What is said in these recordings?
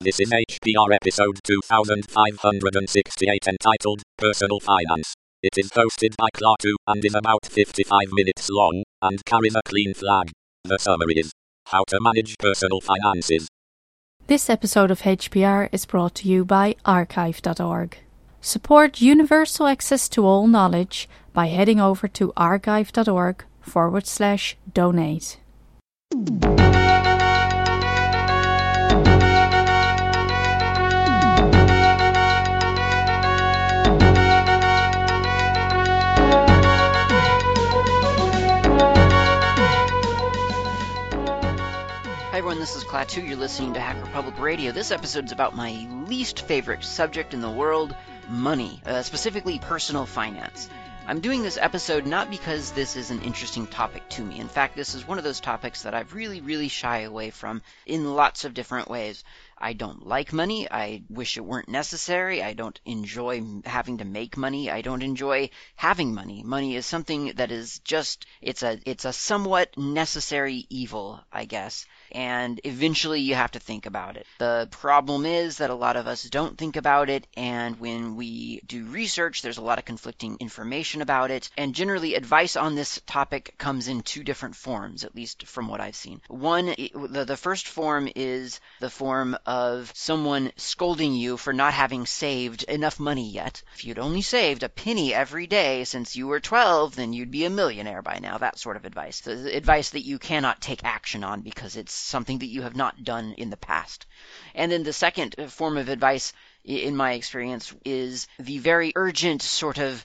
This is HPR episode 2568 entitled Personal Finance. It is hosted by Klaatu and is about 55 minutes long and carries a clean flag. The summary is How to Manage Personal Finances. This episode of HPR is brought to you by archive.org. Support universal access to all knowledge by heading over to archive.org forward slash donate. Everyone, this is Klaatu. You're listening to Hacker Public Radio. This episode's about my least favorite subject in the world money, uh, specifically personal finance. I'm doing this episode not because this is an interesting topic to me. In fact, this is one of those topics that I've really, really shy away from in lots of different ways. I don't like money. I wish it weren't necessary. I don't enjoy having to make money. I don't enjoy having money. Money is something that is just it's a it's a somewhat necessary evil, I guess. And eventually you have to think about it. The problem is that a lot of us don't think about it and when we do research there's a lot of conflicting information about it and generally advice on this topic comes in two different forms at least from what I've seen. One the, first form is the form of someone scolding you for not having saved enough money yet. If you'd only saved a penny every day since you were 12, then you'd be a millionaire by now. That sort of advice. The advice that you cannot take action on because it's something that you have not done in the past. And then the second uh, form of advice in my experience, is the very urgent sort of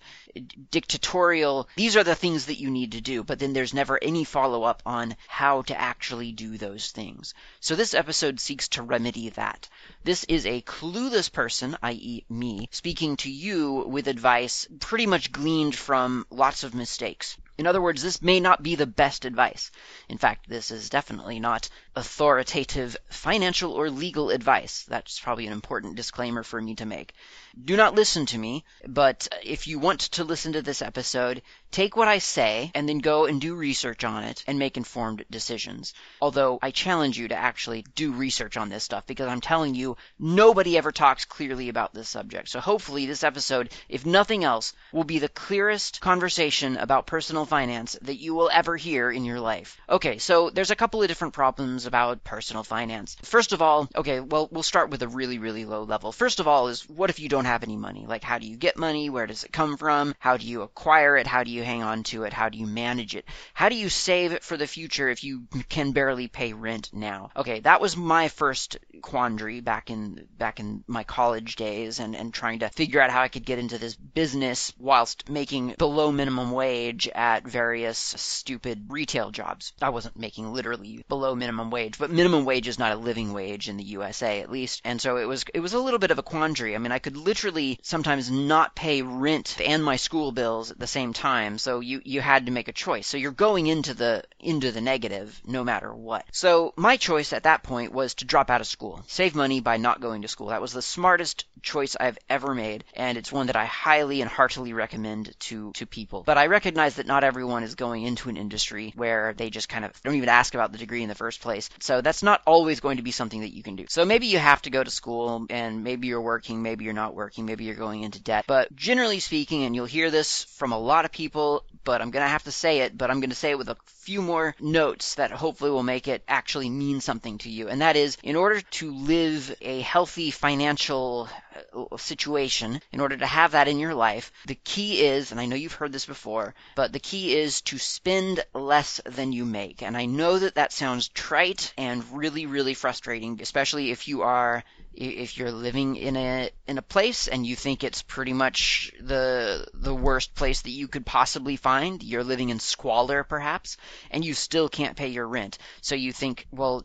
dictatorial, these are the things that you need to do, but then there's never any follow up on how to actually do those things. So this episode seeks to remedy that. This is a clueless person, i.e., me, speaking to you with advice pretty much gleaned from lots of mistakes. In other words, this may not be the best advice. In fact, this is definitely not authoritative financial or legal advice. That's probably an important disclaimer for me to make. Do not listen to me, but if you want to listen to this episode, take what I say and then go and do research on it and make informed decisions. Although I challenge you to actually do research on this stuff because I'm telling you, nobody ever talks clearly about this subject. So hopefully this episode, if nothing else, will be the clearest conversation about personal finance that you will ever hear in your life. Okay, so there's a couple of different problems about personal finance. First of all, okay, well, we'll start with a really, really low level. First of all is what if you don't have any money? Like, how do you get money? Where does it come from? How do you acquire it? How do you hang on to it? How do you manage it? How do you save it for the future if you can barely pay rent now? Okay, that was my first quandary back in back in my college days and, and trying to figure out how I could get into this business whilst making below minimum wage at various stupid retail jobs. I wasn't making literally below minimum wage, but minimum wage is not a living wage in the USA at least. And so it was it was a little bit of a quandary. I mean, I could literally sometimes not pay rent and my school bills at the same time. So you you had to make a choice. So you're going into the into the negative no matter what. So my choice at that point was to drop out of school. Save money by not going to school. That was the smartest choice I've ever made and it's one that I highly and heartily recommend to to people. But I recognize that not everyone is going into an industry where they just kind of don't even ask about the degree in the first place. So that's not always going to be something that you can do. So maybe you have to go to school and maybe you're working, maybe you're not working, maybe you're going into debt. But generally speaking, and you'll hear this from a lot of people, but I'm going to have to say it, but I'm going to say it with a few more notes that hopefully will make it actually mean something to you. And that is, in order to live a healthy financial uh, situation, in order to have that in your life, the key is, and I know you've heard this before, but the key is to spend less than you make. And I know that that sounds trite and really, really frustrating, especially if you are if you're living in a in a place and you think it's pretty much the the worst place that you could possibly find, you're living in squalor perhaps, and you still can't pay your rent. So you think, well,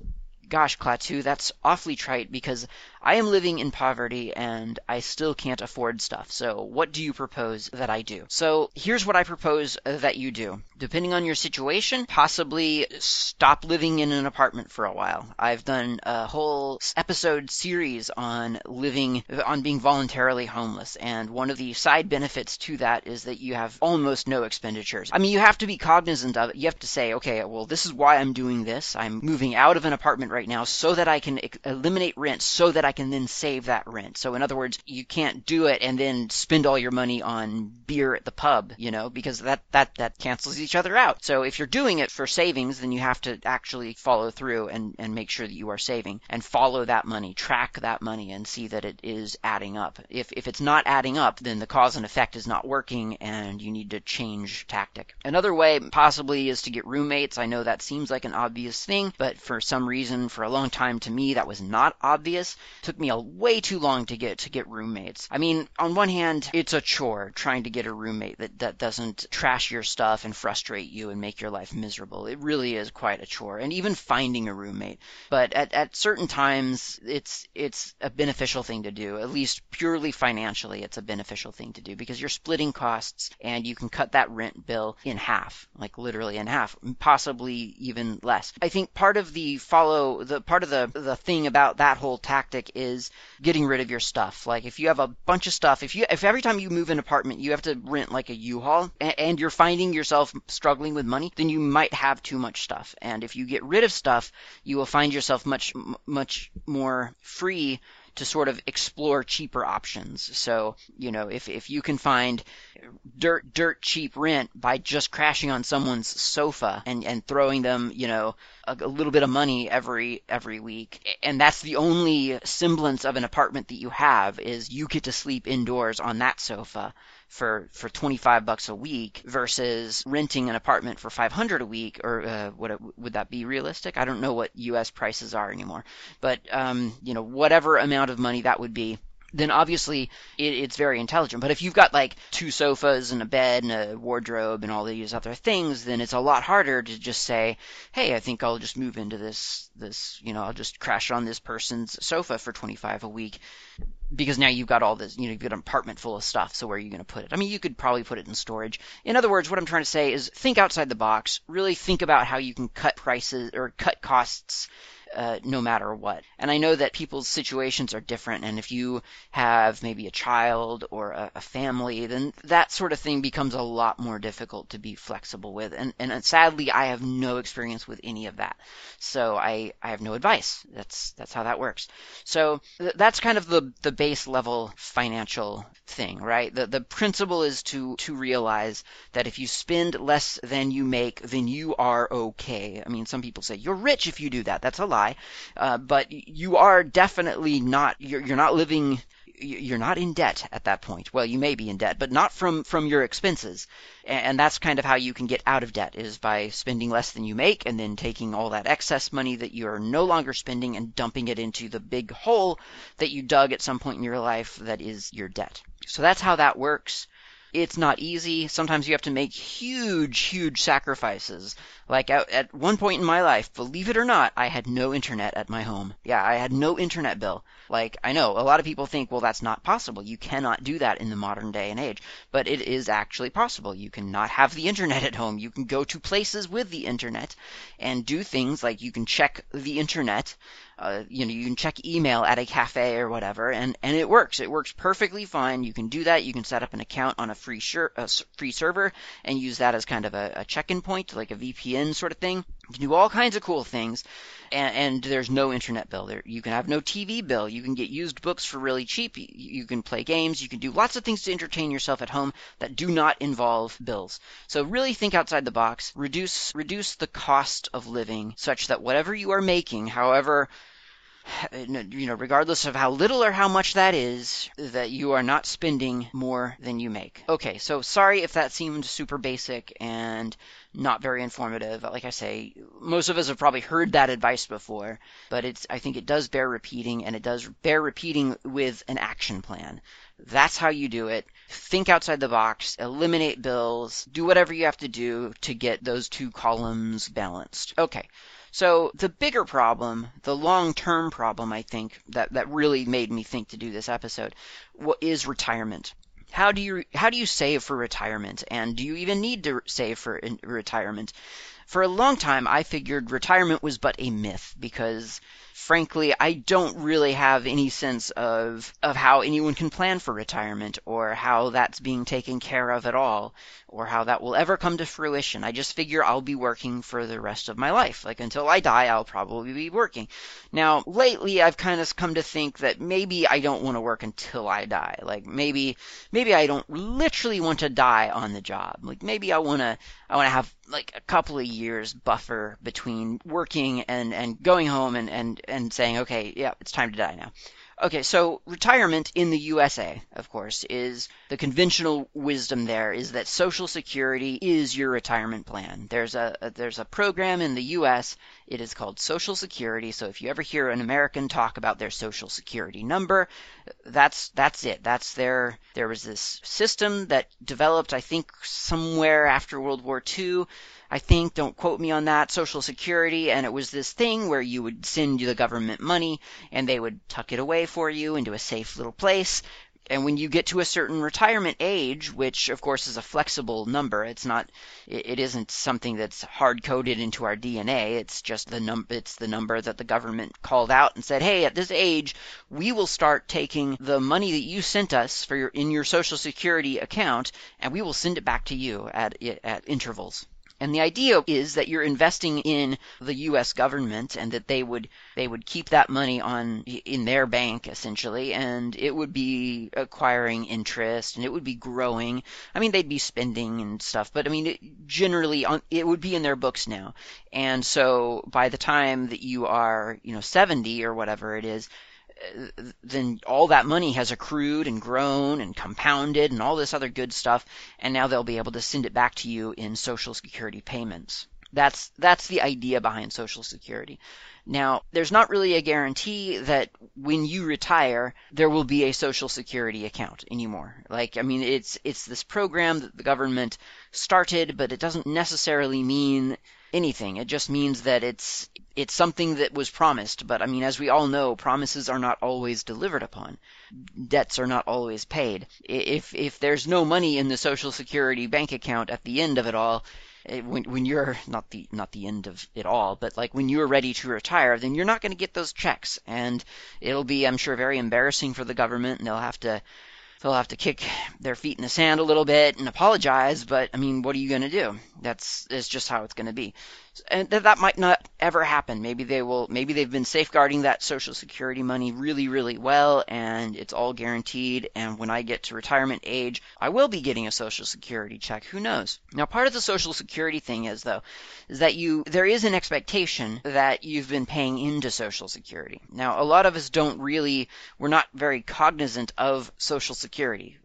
gosh, Klaatu, that's awfully trite because I am living in poverty and I still can't afford stuff. So, what do you propose that I do? So, here's what I propose that you do. Depending on your situation, possibly stop living in an apartment for a while. I've done a whole episode series on living, on being voluntarily homeless. And one of the side benefits to that is that you have almost no expenditures. I mean, you have to be cognizant of it. You have to say, okay, well, this is why I'm doing this. I'm moving out of an apartment right now so that I can eliminate rent so that I can then save that rent. So in other words, you can't do it and then spend all your money on beer at the pub, you know, because that that that cancels each other out. So if you're doing it for savings, then you have to actually follow through and and make sure that you are saving and follow that money, track that money and see that it is adding up. If if it's not adding up, then the cause and effect is not working and you need to change tactic. Another way possibly is to get roommates. I know that seems like an obvious thing, but for some reason for a long time to me that was not obvious. Took me a way too long to get to get roommates. I mean, on one hand, it's a chore trying to get a roommate that that doesn't trash your stuff and frustrate you and make your life miserable. It really is quite a chore. And even finding a roommate. But at, at certain times it's it's a beneficial thing to do. At least purely financially it's a beneficial thing to do because you're splitting costs and you can cut that rent bill in half, like literally in half, possibly even less. I think part of the follow the part of the the thing about that whole tactic is getting rid of your stuff. Like if you have a bunch of stuff, if you if every time you move an apartment you have to rent like a U-Haul and, and you're finding yourself struggling with money, then you might have too much stuff. And if you get rid of stuff, you will find yourself much much more free to sort of explore cheaper options. So, you know, if, if you can find dirt, dirt cheap rent by just crashing on someone's sofa and, and throwing them, you know, a, a little bit of money every, every week. And that's the only semblance of an apartment that you have is you get to sleep indoors on that sofa for for 25 bucks a week versus renting an apartment for 500 a week or uh, would would that be realistic? I don't know what US prices are anymore. But um, you know whatever amount of money that would be then obviously it, it's very intelligent. But if you've got like two sofas and a bed and a wardrobe and all these other things, then it's a lot harder to just say, "Hey, I think I'll just move into this this, you know, I'll just crash on this person's sofa for 25 a week." Because now you've got all this, you know, you've got an apartment full of stuff. So where are you going to put it? I mean, you could probably put it in storage. In other words, what I'm trying to say is think outside the box. Really think about how you can cut prices or cut costs uh, no matter what. And I know that people's situations are different, and if you have maybe a child or a, a, family, then that sort of thing becomes a lot more difficult to be flexible with. And, and sadly, I have no experience with any of that, so I, I have no advice. That's that's how that works. So th- that's kind of the the base level financial thing, right? The the principle is to to realize that if you spend less than you make, then you are okay. I mean, some people say you're rich if you do that. That's a lie. Uh, but you are definitely not. You're, you're not living you're not in debt at that point. Well, you may be in debt, but not from from your expenses. And that's kind of how you can get out of debt is by spending less than you make and then taking all that excess money that you're no longer spending and dumping it into the big hole that you dug at some point in your life that is your debt. So that's how that works. It's not easy. Sometimes you have to make huge, huge sacrifices. Like at, at one point in my life, believe it or not, I had no internet at my home. Yeah, I had no internet bill. Like, I know a lot of people think, well, that's not possible. You cannot do that in the modern day and age. But it is actually possible. You can not have the internet at home. You can go to places with the internet and do things like you can check the internet uh, you know, you can check email at a cafe or whatever, and, and it works. It works perfectly fine. You can do that. You can set up an account on a free a free server and use that as kind of a, a check-in point, like a VPN sort of thing. You can do all kinds of cool things, and, and there's no internet bill. There, you can have no TV bill. You can get used books for really cheap. You, you can play games. You can do lots of things to entertain yourself at home that do not involve bills. So really think outside the box. Reduce reduce the cost of living such that whatever you are making, however you know, regardless of how little or how much that is, that you are not spending more than you make. Okay, so sorry if that seemed super basic and not very informative. Like I say, most of us have probably heard that advice before, but it's I think it does bear repeating and it does bear repeating with an action plan. That's how you do it. Think outside the box, eliminate bills, do whatever you have to do to get those two columns balanced. Okay. So the bigger problem, the long-term problem, I think that that really made me think to do this episode, is retirement. How do you how do you save for retirement, and do you even need to save for retirement? For a long time, I figured retirement was but a myth because frankly, I don't really have any sense of of how anyone can plan for retirement or how that's being taken care of at all or how that will ever come to fruition. I just figure I'll be working for the rest of my life. Like until I die, I'll probably be working. Now, lately I've kind of come to think that maybe I don't want to work until I die. Like maybe maybe I don't literally want to die on the job. Like maybe I want to I want to have like a couple of years buffer between working and and going home and and and saying, "Okay, yeah, it's time to die now." Okay, so retirement in the USA, of course, is the conventional wisdom there is that Social Security is your retirement plan. There's a, a, there's a program in the US, it is called Social Security. So if you ever hear an American talk about their Social Security number, that's that's it. That's their there was this system that developed I think somewhere after World War II I think, don't quote me on that, Social Security, and it was this thing where you would send the government money and they would tuck it away for you into a safe little place. And when you get to a certain retirement age, which of course is a flexible number, it's not, it isn't something that's hard coded into our DNA. It's just the number, it's the number that the government called out and said, hey, at this age, we will start taking the money that you sent us for your, in your Social Security account, and we will send it back to you at, at intervals. And the idea is that you're investing in the U.S. government and that they would they would keep that money on in their bank essentially, and it would be acquiring interest and it would be growing. I mean, they'd be spending and stuff, but I mean, it, generally on, it would be in their books now. And so by the time that you are, you know, 70 or whatever it is, then all that money has accrued and grown and compounded and all this other good stuff, and now they'll be able to send it back to you in Social Security payments. That's that's the idea behind Social Security. Now, there's not really a guarantee that when you retire, there will be a Social Security account anymore. Like, I mean, it's it's this program that the government started, but it doesn't necessarily mean anything. It just means that it's it's something that was promised, but I mean, as we all know, promises are not always delivered upon. Debts are not always paid. If if there's no money in the Social Security bank account at the end of it all, eh, when when you're not the not the end of it all, but like when you're ready to retire, then you're not going to get those checks, and it'll be, I'm sure, very embarrassing for the government, and they'll have to they'll have to kick their feet in the sand a little bit and apologize. But I mean, what are you going to do? That's is just how it's going to be and that might not ever happen. Maybe they will. Maybe they've been safeguarding that Social Security money really, really well, and it's all guaranteed. And when I get to retirement age, I will be getting a Social Security check. Who knows? Now, part of the Social Security thing is though, is that you there is an expectation that you've been paying into Social Security. Now, a lot of us don't really. We're not very cognizant of Social Security.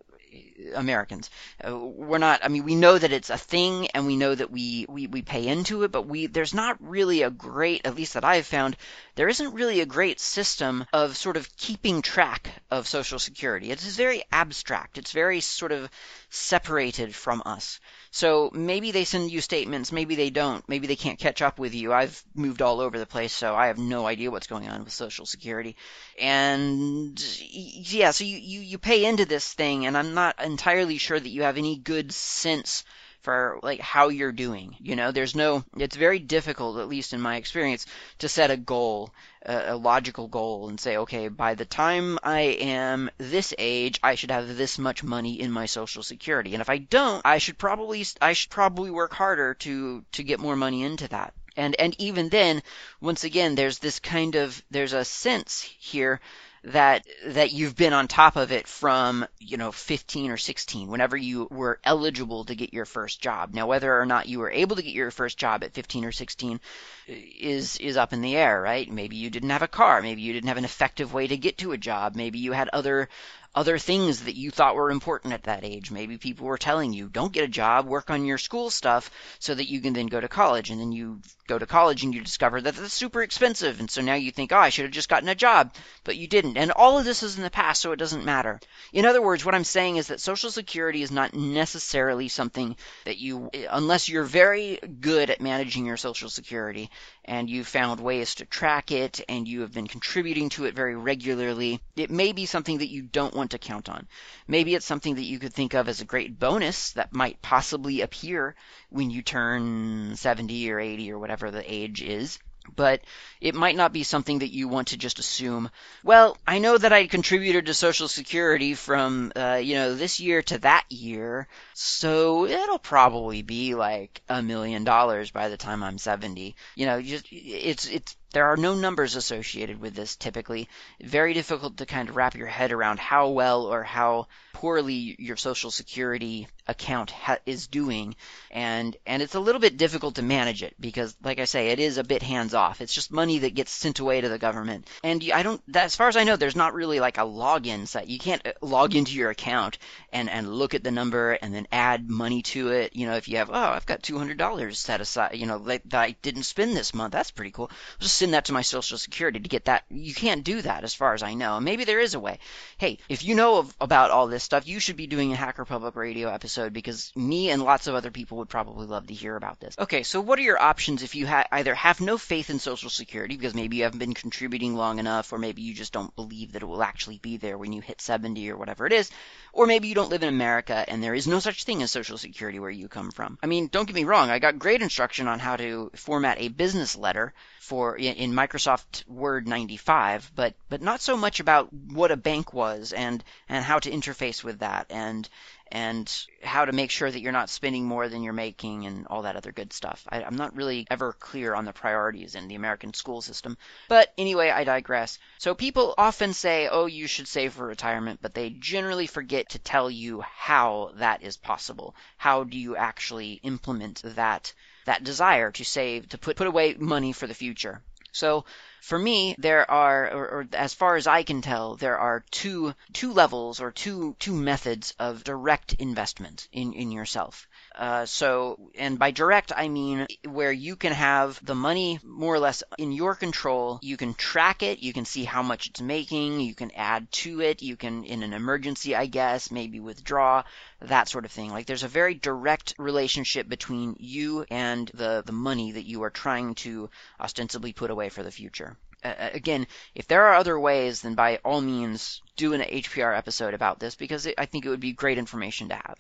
Americans. Uh, we're not. I mean, we know that it's a thing, and we know that we, we we pay into it, but we there's not really a great, at least that I've found, there isn't really a great system of sort of keeping track of Social Security. It is very abstract. It's very sort of separated from us. So maybe they send you statements, maybe they don't. Maybe they can't catch up with you. I've moved all over the place, so I have no idea what's going on with Social Security. And yeah, so you, you, you pay into this thing, and I'm not entirely sure that you have any good sense for like how you're doing. You know, there's no, it's very difficult, at least in my experience, to set a goal, a, a logical goal and say, okay, by the time I am this age, I should have this much money in my social security. And if I don't, I should probably, I should probably work harder to, to get more money into that. And, and even then, once again, there's this kind of, there's a sense here that that you've been on top of it from you know 15 or 16 whenever you were eligible to get your first job. Now whether or not you were able to get your first job at 15 or 16 is is up in the air right? Maybe you didn't have a car. Maybe you didn't have an effective way to get to a job. Maybe you had other other things that you thought were important at that age. Maybe people were telling you, don't get a job, work on your school stuff so that you can then go to college. And then you go to college and you discover that that's super expensive. And so now you think, oh, I should have just gotten a job, but you didn't. And all of this is in the past, so it doesn't matter. In other words, what I'm saying is that Social Security is not necessarily something that you, unless you're very good at managing your Social Security and you've found ways to track it and you have been contributing to it very regularly, it may be something that you don't want to count on. Maybe it's something that you could think of as a great bonus that might possibly appear when you turn 70 or 80 or whatever the age is. but it might not be something that you want to just assume. Well, I know that I contributed to Social Security from, uh, you know, this year to that year, so it'll probably be like a million dollars by the time I'm 70. You know, just it's it's there are no numbers associated with this typically. Very difficult to kind of wrap your head around how well or how poorly your social security account ha- is doing and and it's a little bit difficult to manage it because like I say it is a bit hands off. It's just money that gets sent away to the government. And I don't as far as I know there's not really like a login site. You can't uh, log into your account and and look at the number and then add money to it. You know, if you have oh, I've got $200 set aside, you know, that I didn't spend this month. That's pretty cool. Just send that to my social security to get that. You can't do that as far as I know. Maybe there is a way. Hey, if you know of, about all this stuff, you should be doing a Hacker Public Radio episode because me and lots of other people would probably love to hear about this. Okay, so what are your options if you ha- either have no faith in Social Security because maybe you haven't been contributing long enough, or maybe you just don't believe that it will actually be there when you hit 70 or whatever it is, or maybe you don't live in America and there is no such thing as Social Security where you come from. I mean, don't get me wrong, I got great instruction on how to format a business letter for in Microsoft Word 95, but but not so much about what a bank was and and how to interface with that and and how to make sure that you're not spending more than you're making and all that other good stuff. I, am not really ever clear on the priorities in the American school system. But anyway, I digress. So people often say, oh, you should save for retirement, but they generally forget to tell you how that is possible. How do you actually implement that? That desire to save, to put, put away money for the future. So for me, there are, or, or, as far as I can tell, there are two two levels or two two methods of direct investment in in yourself. Uh, so, and by direct, I mean where you can have the money more or less in your control. You can track it. You can see how much it's making. You can add to it. You can, in an emergency, I guess, maybe withdraw, that sort of thing. Like there's a very direct relationship between you and the, the money that you are trying to ostensibly put away for the future. Uh, again, if there are other ways, then by all means do an HPR episode about this because it, I think it would be great information to have.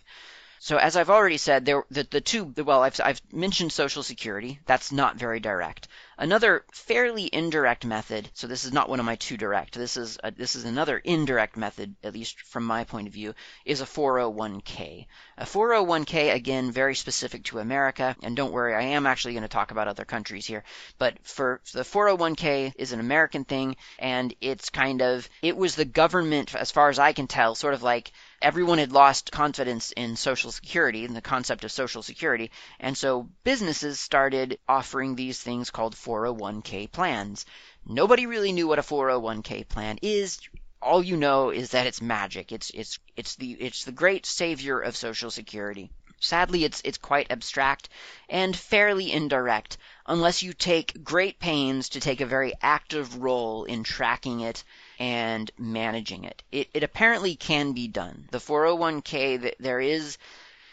So as I've already said, there the, the two well I've I've mentioned social security. That's not very direct. Another fairly indirect method. So this is not one of my two direct. This is a, this is another indirect method, at least from my point of view, is a 401k. A 401k again very specific to America. And don't worry, I am actually going to talk about other countries here. But for the 401k is an American thing, and it's kind of it was the government, as far as I can tell, sort of like everyone had lost confidence in Social Security and the concept of Social Security, and so businesses started offering these things called 401k plans. Nobody really knew what a 401k plan is. All you know is that it's magic. It's it's it's the it's the great savior of Social Security. Sadly, it's it's quite abstract and fairly indirect unless you take great pains to take a very active role in tracking it and managing it. It, it apparently can be done. The 401k, there is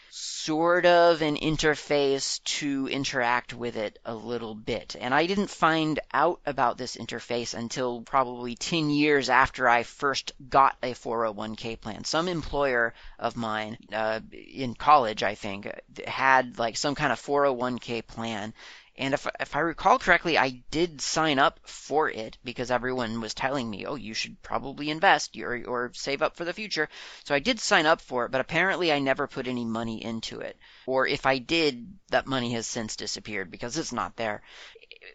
sort of an interface to interact with it a little bit. And I didn't find out about this interface until probably 10 years after I first got a 401k plan. Some employer of mine uh, in college, I think, had like some kind of 401k plan and if, if I recall correctly, I did sign up for it because everyone was telling me, oh, you should probably invest or, or save up for the future. So I did sign up for it, but apparently I never put any money into it. Or if I did, that money has since disappeared because it's not there.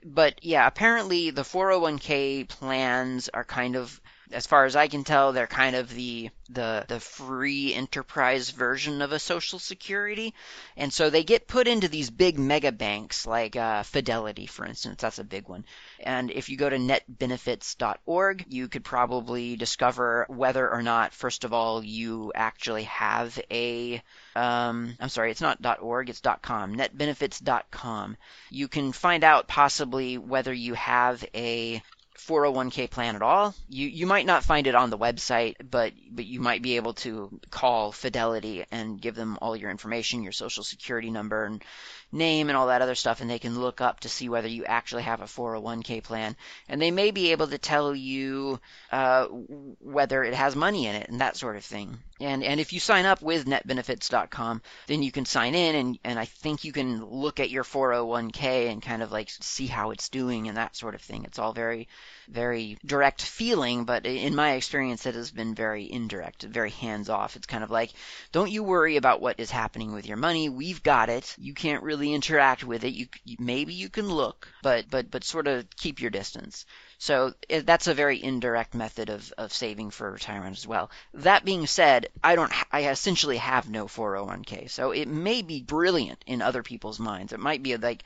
But yeah, apparently the 401k plans are kind of as far as I can tell, they're kind of the the the free enterprise version of a social security, and so they get put into these big mega banks like uh, Fidelity, for instance. That's a big one. And if you go to netbenefits.org, you could probably discover whether or not, first of all, you actually have a um, I'm sorry, it's not .org, it's .com, netbenefits.com. You can find out possibly whether you have a 401k plan at all, you you might not find it on the website, but but you might be able to call Fidelity and give them all your information, your social security number and name and all that other stuff, and they can look up to see whether you actually have a 401k plan. And they may be able to tell you uh, whether it has money in it and that sort of thing. And and if you sign up with netbenefits.com, then you can sign in and, and I think you can look at your 401k and kind of like see how it's doing and that sort of thing. It's all very very direct feeling, but in my experience, it has been very indirect, very hands off. It's kind of like, don't you worry about what is happening with your money. We've got it. You can't really interact with it. You maybe you can look, but but but sort of keep your distance. So eh, that's a very indirect method of, of saving for retirement as well. That being said, I don't, I essentially have no 401k. So it may be brilliant in other people's minds. It might be like,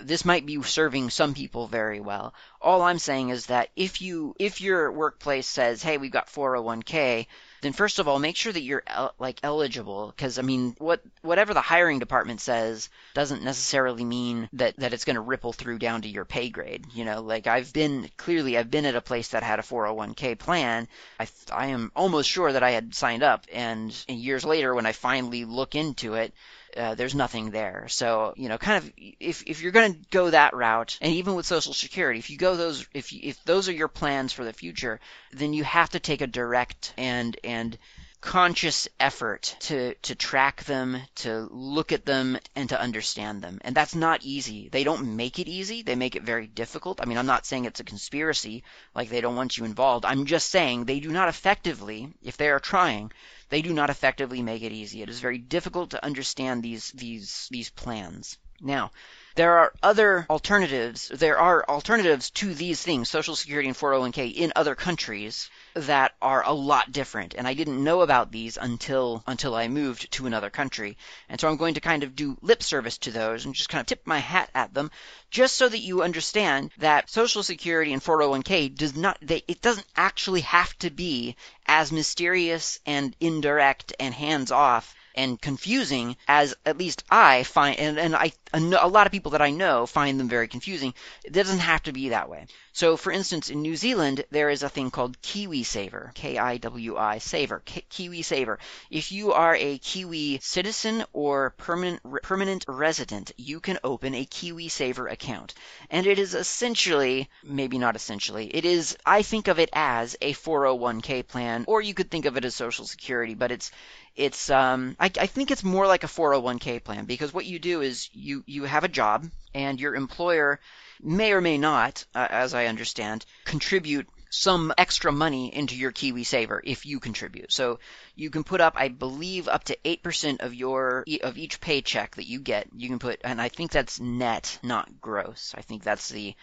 this might be serving some people very well. All I'm saying is that if you, if your workplace says, hey, we've got 401k, then first of all, make sure that you're like eligible because I mean, what whatever the hiring department says doesn't necessarily mean that that it's going to ripple through down to your pay grade. You know, like I've been clearly I've been at a place that had a 401k plan. I I am almost sure that I had signed up, and years later when I finally look into it, uh, there's nothing there. So you know, kind of if if you're going to go that route, and even with Social Security, if you go those if you, if those are your plans for the future, then you have to take a direct and and conscious effort to to track them, to look at them, and to understand them. And that's not easy. They don't make it easy. They make it very difficult. I mean, I'm not saying it's a conspiracy, like they don't want you involved. I'm just saying they do not effectively, if they are trying, they do not effectively make it easy. It is very difficult to understand these these these plans. Now, there are other alternatives. There are alternatives to these things, Social Security and 401k, in other countries that are a lot different. And I didn't know about these until until I moved to another country. And so I'm going to kind of do lip service to those and just kind of tip my hat at them, just so that you understand that Social Security and 401k does not they, it doesn't actually have to be as mysterious and indirect and hands off and confusing as at least I find, and, and I, a lot of people that I know find them very confusing. It doesn't have to be that way. So, for instance, in New Zealand, there is a thing called Kiwi Saver, K-I-W-I Saver, K- Kiwi Saver. If you are a Kiwi citizen or permanent permanent resident, you can open a Kiwi Saver account, and it is essentially, maybe not essentially, it is. I think of it as a 401k plan, or you could think of it as Social Security, but it's it's um, I, I think it's more like a 401k plan because what you do is you you have a job and your employer may or may not, uh, as I understand, contribute some extra money into your Kiwi Saver if you contribute. So you can put up, I believe, up to 8% of your, of each paycheck that you get. You can put, and I think that's net, not gross. I think that's the,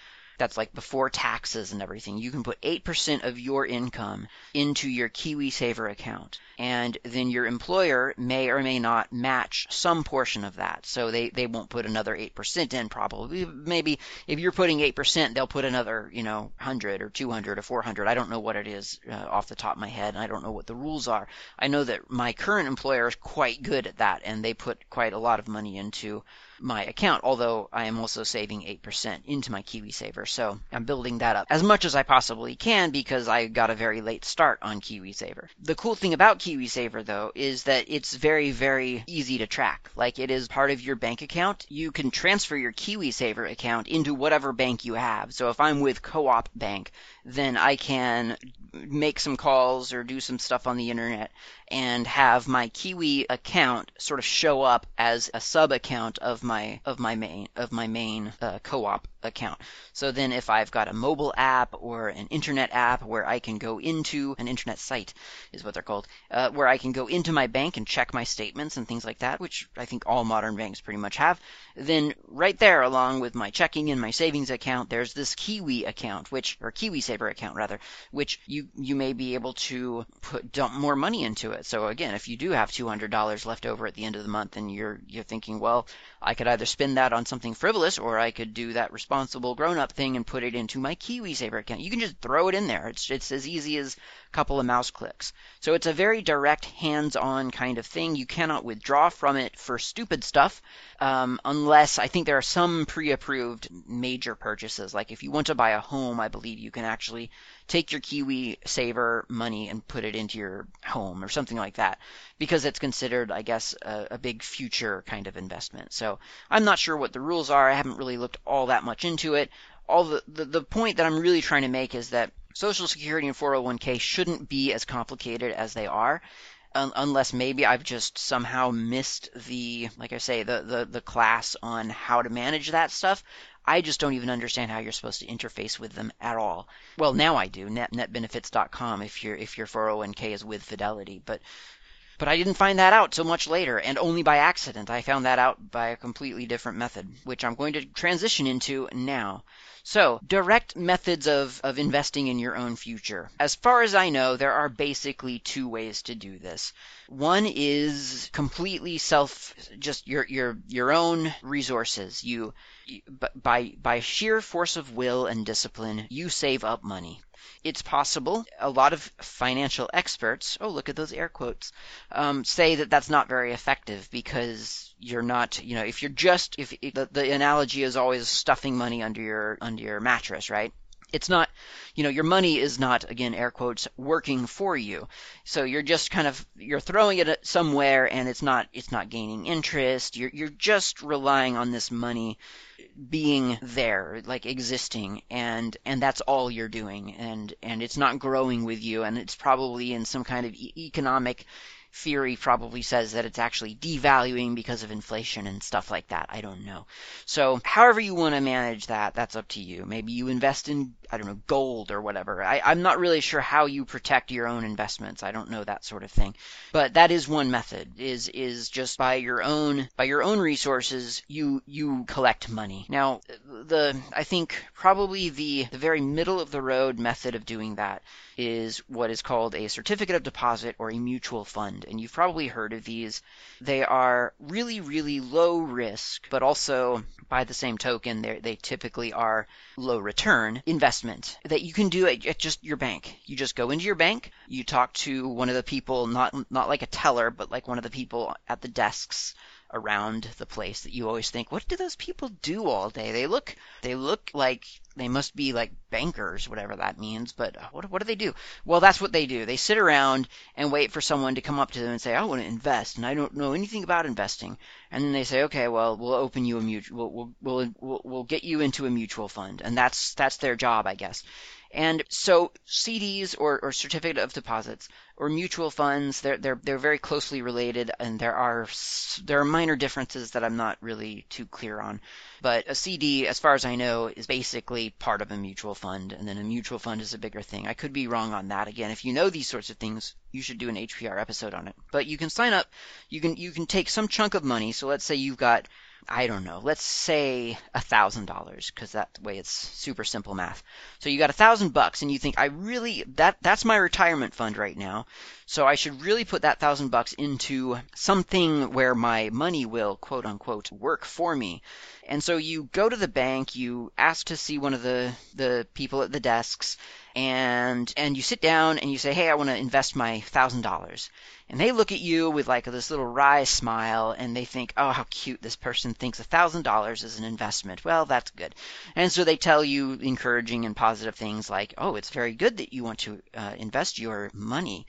that's like before taxes and everything. You can put 8% of your income into your Kiwi Saver account. And then your employer may or may not match some portion of that. So they, they won't put another 8% in probably. Maybe if you're putting 8%, they'll put another, you know, 100 or 200 or 400. I don't know what it is uh, off the top of my head. And I don't know what the rules are. I know that my current employer is quite good at that and they put quite a lot of money into my account, although I am also saving 8% into my KiwiSaver. So I'm building that up as much as I possibly can because I got a very late start on KiwiSaver. The cool thing about KiwiSaver though is that it's very, very easy to track. Like it is part of your bank account. You can transfer your KiwiSaver account into whatever bank you have. So if I'm with Co-op Bank, then I can make some calls or do some stuff on the internet and have my Kiwi account sort of show up as a sub account of my of my main of my main uh, co-op account. So then if I've got a mobile app or an internet app where I can go into an internet site is what they're called, uh, where I can go into my bank and check my statements and things like that, which I think all modern banks pretty much have, then right there along with my checking and my savings account, there's this Kiwi account, which or KiwiSaver account rather, which you you may be able to put dump more money into it. So again, if you do have $200 left over at the end of the month and you're you're thinking, well, I could either spend that on something frivolous or I could do that responsible grown up thing and put it into my KiwiSaver account. You can just throw it in there. It's it's as easy as couple of mouse clicks. So it's a very direct, hands-on kind of thing. You cannot withdraw from it for stupid stuff, um, unless I think there are some pre-approved major purchases. Like if you want to buy a home, I believe you can actually take your Kiwi Saver money and put it into your home or something like that, because it's considered, I guess, a, a big future kind of investment. So I'm not sure what the rules are. I haven't really looked all that much into it. All the, the, the point that I'm really trying to make is that Social Security and 401k shouldn't be as complicated as they are. Un- unless maybe I've just somehow missed the, like I say, the, the, the class on how to manage that stuff. I just don't even understand how you're supposed to interface with them at all. Well, now I do. Net, netbenefits.com if your if your 401k is with Fidelity, but but I didn't find that out so much later, and only by accident. I found that out by a completely different method, which I'm going to transition into now. So, direct methods of, of investing in your own future. As far as I know, there are basically two ways to do this. One is completely self, just your, your, your own resources. You, by, by sheer force of will and discipline, you save up money. It's possible. A lot of financial experts, oh, look at those air quotes, um, say that that's not very effective because you're not, you know, if you're just, if, the, the analogy is always stuffing money under your, under your mattress, right? it's not you know your money is not again air quotes working for you so you're just kind of you're throwing it somewhere and it's not it's not gaining interest you're you're just relying on this money being there, like existing, and and that's all you're doing, and and it's not growing with you, and it's probably in some kind of e- economic theory probably says that it's actually devaluing because of inflation and stuff like that. I don't know. So, however you want to manage that, that's up to you. Maybe you invest in, I don't know, gold or whatever. I, I'm not really sure how you protect your own investments. I don't know that sort of thing. But that is one method, is, is just by your own, by your own resources, you, you collect money. Now, the, I think probably the, the very middle of the road method of doing that is what is called a certificate of deposit or a mutual fund. And you've probably heard of these. They are really, really low risk, but also by the same token, they typically are low return investment that you can do at, at just your bank. You just go into your bank, you talk to one of the people, not not like a teller, but like one of the people at the desks around the place that you always think, what do those people do all day? They look they look like they must be like bankers, whatever that means. But uh, what what do they do? Well, that's what they do. They sit around and wait for someone to come up to them and say, "I want to invest, and I don't know anything about investing." And then they say, "Okay, well, we'll open you a mutual. We'll we'll we'll, we'll get you into a mutual fund," and that's that's their job, I guess. And so CDs or, or certificate of deposits or mutual funds, they're, they're, they're very closely related and there are, there are minor differences that I'm not really too clear on. But a CD, as far as I know, is basically part of a mutual fund and then a mutual fund is a bigger thing. I could be wrong on that. Again, if you know these sorts of things, you should do an HPR episode on it. But you can sign up, you can, you can take some chunk of money. So let's say you've got I don't know, let's say a thousand dollars, because that way it's super simple math. So you got a thousand bucks, and you think I really that that's my retirement fund right now, so I should really put that thousand bucks into something where my money will quote unquote work for me. And so you go to the bank, you ask to see one of the the people at the desks, and and you sit down and you say, hey, I want to invest my thousand dollars and they look at you with like this little wry smile and they think, oh, how cute this person thinks a thousand dollars is an investment. Well, that's good. And so they tell you encouraging and positive things like, oh, it's very good that you want to uh, invest your money.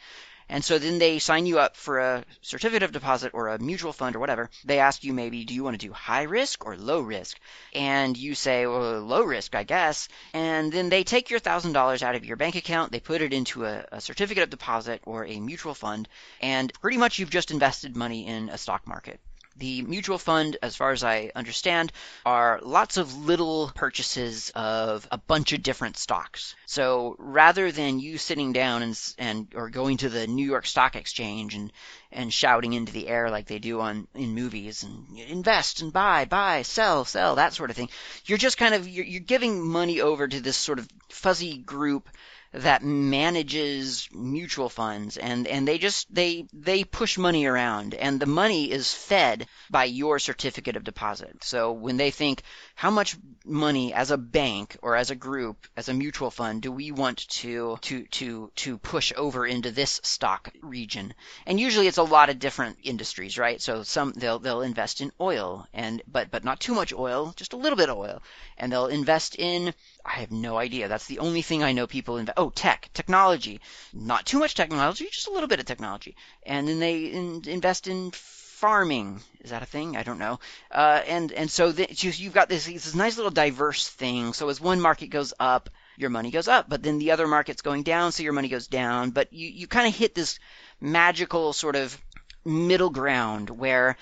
And so then they sign you up for a certificate of deposit or a mutual fund or whatever. They ask you maybe, do you want to do high risk or low risk? And you say, well, low risk, I guess. And then they take your $1,000 out of your bank account, they put it into a, a certificate of deposit or a mutual fund, and pretty much you've just invested money in a stock market. The mutual fund, as far as I understand, are lots of little purchases of a bunch of different stocks. So rather than you sitting down and, and or going to the New York Stock Exchange and and shouting into the air like they do on in movies and invest and buy, buy, sell, sell, that sort of thing, you're just kind of you're, you're giving money over to this sort of fuzzy group that manages mutual funds and and they just they they push money around and the money is fed by your certificate of deposit. So when they think how much money as a bank or as a group as a mutual fund do we want to to to to push over into this stock region? And usually it's a lot of different industries, right? So some they'll they'll invest in oil and but but not too much oil, just a little bit of oil. And they'll invest in I have no idea. That's the only thing I know people invest. Oh, tech, technology. Not too much technology, just a little bit of technology. And then they in- invest in farming. Is that a thing? I don't know. Uh, and and so the, you've got this this nice little diverse thing. So as one market goes up, your money goes up, but then the other market's going down, so your money goes down. But you you kind of hit this magical sort of middle ground where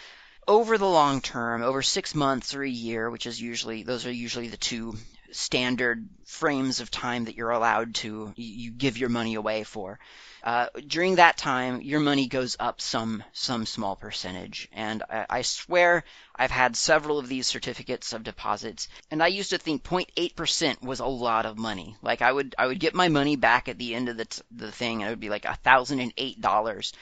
over the long term, over six months or a year, which is usually those are usually the two standard frames of time that you're allowed to you give your money away for. Uh, during that time, your money goes up some some small percentage, and I, I, swear I've had several of these certificates of deposits, and I used to think 0.8% was a lot of money. Like I would I would get my money back at the end of the t- the thing, and it would be like a thousand and eight dollars,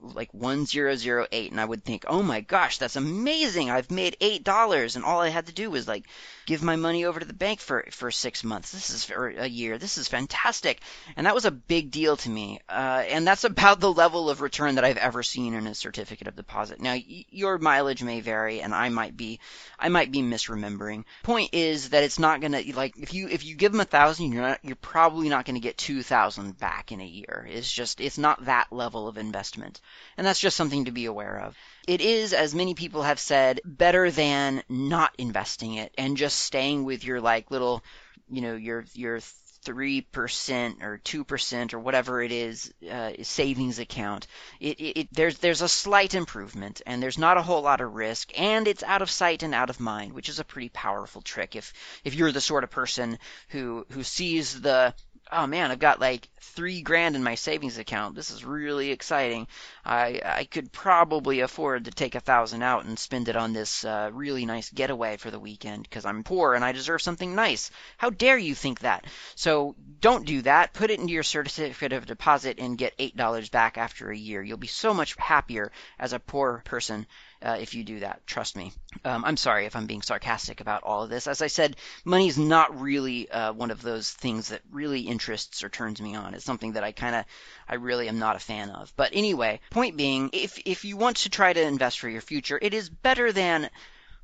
like 1008 and I would think, "Oh my gosh, that's amazing. I've made $8 and all I had to do was like give my money over to the bank for for 6 months. This is for a year. This is fantastic." And that was a big deal to me. Uh, and that's about the level of return that I've ever seen in a certificate of deposit. Now, y- your mileage may vary and I might be I might be misremembering. Point is that it's not to like if you if you give them a 1000, you're not you're probably not to get 2000 back in a year. It's just it's not that level of investment. And that's just something to be aware of. It is, as many people have said, better than not investing it and just staying with your like little, you know, your, your, 3% or 2% or whatever it is uh, savings account. It, it, it, there's there's a slight improvement and there's not a whole lot of risk and it's out of sight and out of mind which is a pretty powerful trick if if you're the sort of person who who sees the oh man, I've got like three grand in my savings account. This is really exciting. I I could probably afford to take a thousand out and spend it on this uh, really nice getaway for the weekend because I'm poor and I deserve something nice. How dare you think that? So don't do that. Put it into your certificate of deposit and get eight dollars back after a year. You'll be so much happier as a poor person uh, if you do that. Trust me. Um, I'm sorry if I'm being sarcastic about all of this. As I said, money is not really uh, one of those things that really interests or turns me on. It's something that I kind of, I really am not a fan of. But anyway, point being, if if you want to try to invest for your future, it is better than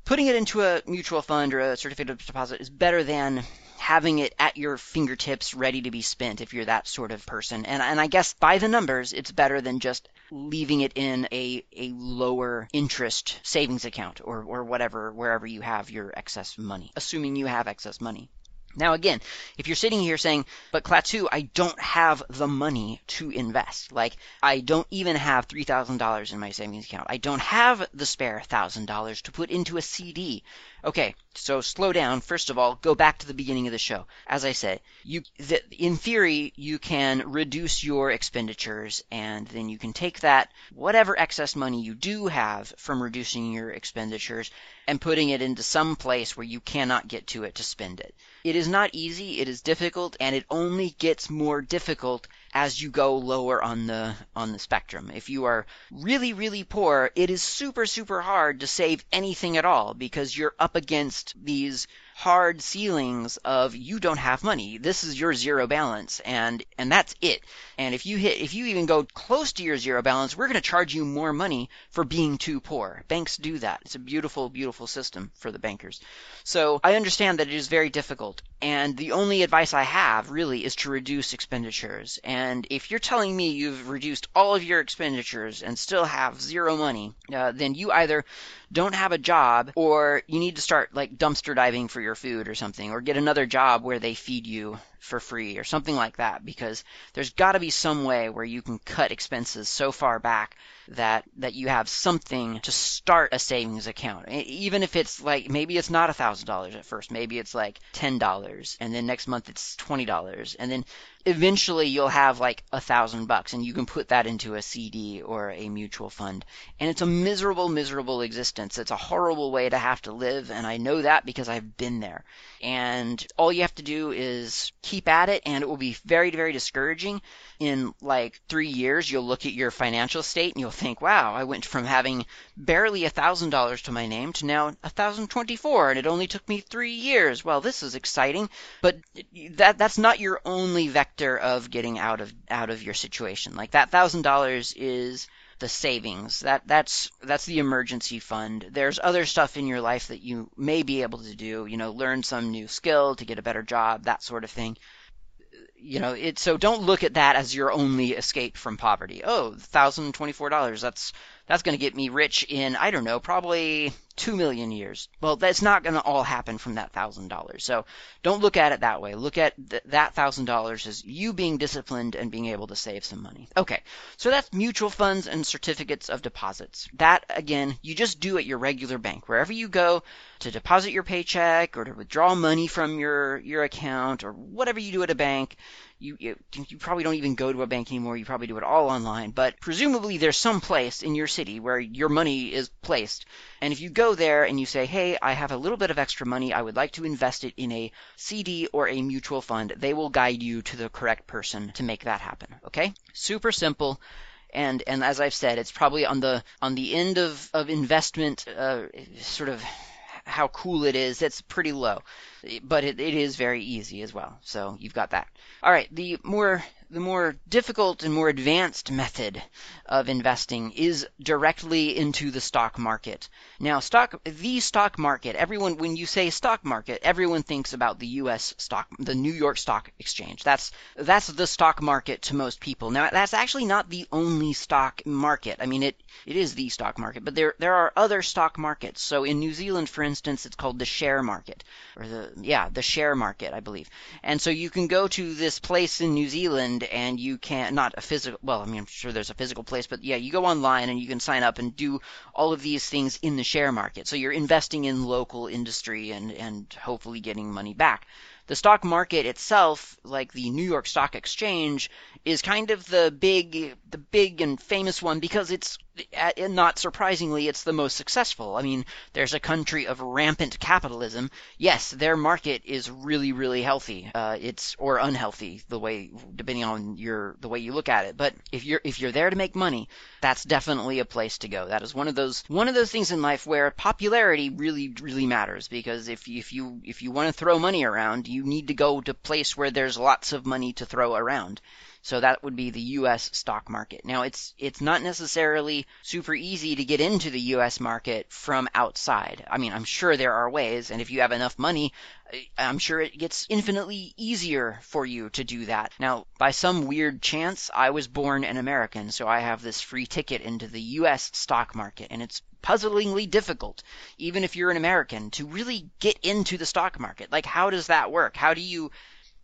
putting it into a mutual fund or a certificate of deposit is better than having it at your fingertips ready to be spent if you're that sort of person. And, and I guess by the numbers, it's better than just leaving it in a, a lower interest savings account or, or whatever, wherever you have your excess money, assuming you have excess money. Now, again, if you're sitting here saying, but Klaatu, I don't have the money to invest. Like, I don't even have $3,000 in my savings account. I don't have the spare $1,000 to put into a CD. Okay, so slow down. First of all, go back to the beginning of the show. As I said, you, the, in theory, you can reduce your expenditures and then you can take that, whatever excess money you do have from reducing your expenditures and putting it into some place where you cannot get to it to spend it. It is not easy, it is difficult, and it only gets more difficult as you go lower on the on the spectrum. If you are really really poor, it is super super hard to save anything at all because you're up against these hard ceilings of you don't have money. This is your zero balance and and that's it. And if you hit if you even go close to your zero balance, we're going to charge you more money for being too poor. Banks do that. It's a beautiful beautiful system for the bankers. So, I understand that it is very difficult and the only advice I have really is to reduce expenditures. And if you're telling me you've reduced all of your expenditures and still have zero money, uh, then you either don't have a job or you need to start like dumpster diving for your food or something or get another job where they feed you for free or something like that because there's got to be some way where you can cut expenses so far back that that you have something to start a savings account. Even if it's like maybe it's not a thousand dollars at first maybe it's like ten dollars and then next month it's twenty dollars and then eventually you'll have like a thousand bucks and you can put that into a CD or a mutual fund. And it's a miserable, miserable existence. It's a horrible way to have to live. And I know that because I've been there. And all you have to do is keep at it and it will be very, very discouraging. In like three years, you'll look at your financial state and you'll think, wow, I went from having barely a thousand dollars to my name to now a thousand twenty-four and it only took me three years. Well, this is exciting, but that, that's not your only vector of getting out of, out of your situation. Like that thousand dollars is the savings. That that's that's the emergency fund. There's other stuff in your life that you may be able to do, you know, learn some new skill to get a better job, that sort of thing you know, it so don't look at that as your only escape from poverty. Oh, thousand twenty-four dollars. That's that's going to get me rich in I don't know, probably two million years. Well, that's not going to all happen from that thousand dollars. So don't look at it that way. Look at th- that thousand dollars as you being disciplined and being able to save some money. Okay, so that's mutual funds and certificates of deposits. That again, you just do at your regular bank wherever you go to deposit your paycheck or to withdraw money from your your account or whatever you do at a bank you, you, you probably don't even go to a bank anymore. You probably do it all online. But presumably there's some place in your city where your money is placed. And if you go there and you say, hey, I have a little bit of extra money, I would like to invest it in a CD or a mutual fund, they will guide you to the correct person to make that happen. Okay? Super simple and and as I've said, it's probably on the on the end of of investment uh, sort of how cool it is. It's pretty low but it, it is very easy as well. So you've got that. All right, the more the more difficult and more advanced method of investing is directly into the stock market. Now, stock, the stock market, everyone, when you say stock market, everyone thinks about the U.S. stock, the New York Stock Exchange. That's, that's the stock market to most people. Now, that's actually not the only stock market. I mean, it, it is the stock market, but there, there are other stock markets. So in New Zealand, for instance, it's called the share market, or the, yeah, the share market, I believe. And so you can go to this place in New Zealand and you can not a physical. Well, I mean, I'm sure there's a physical place, but yeah, you go online and you can sign up and do all of these things in the share market. So you're investing in local industry and and hopefully getting money back. The stock market itself, like the New York Stock Exchange, is kind of the big, the big and famous one because it's not surprisingly, it's the most successful. I mean, there's a country of rampant capitalism. Yes, their market is really, really healthy. Uh, it's or unhealthy, the way depending on your the way you look at it. But if you're if you're there to make money, that's definitely a place to go. That is one of those one of those things in life where popularity really, really matters because if if you if you want to throw money around, you need to go to a place where there's lots of money to throw around. So that would be the US stock market. Now it's it's not necessarily super easy to get into the US market from outside. I mean, I'm sure there are ways and if you have enough money, uh, I'm sure it gets infinitely easier for you to do that. Now, by some weird chance, I was born an American, so I have this free ticket into the US stock market and it's puzzlingly difficult, even if you're an American, to really get into the stock market. Like, how does that work? How do you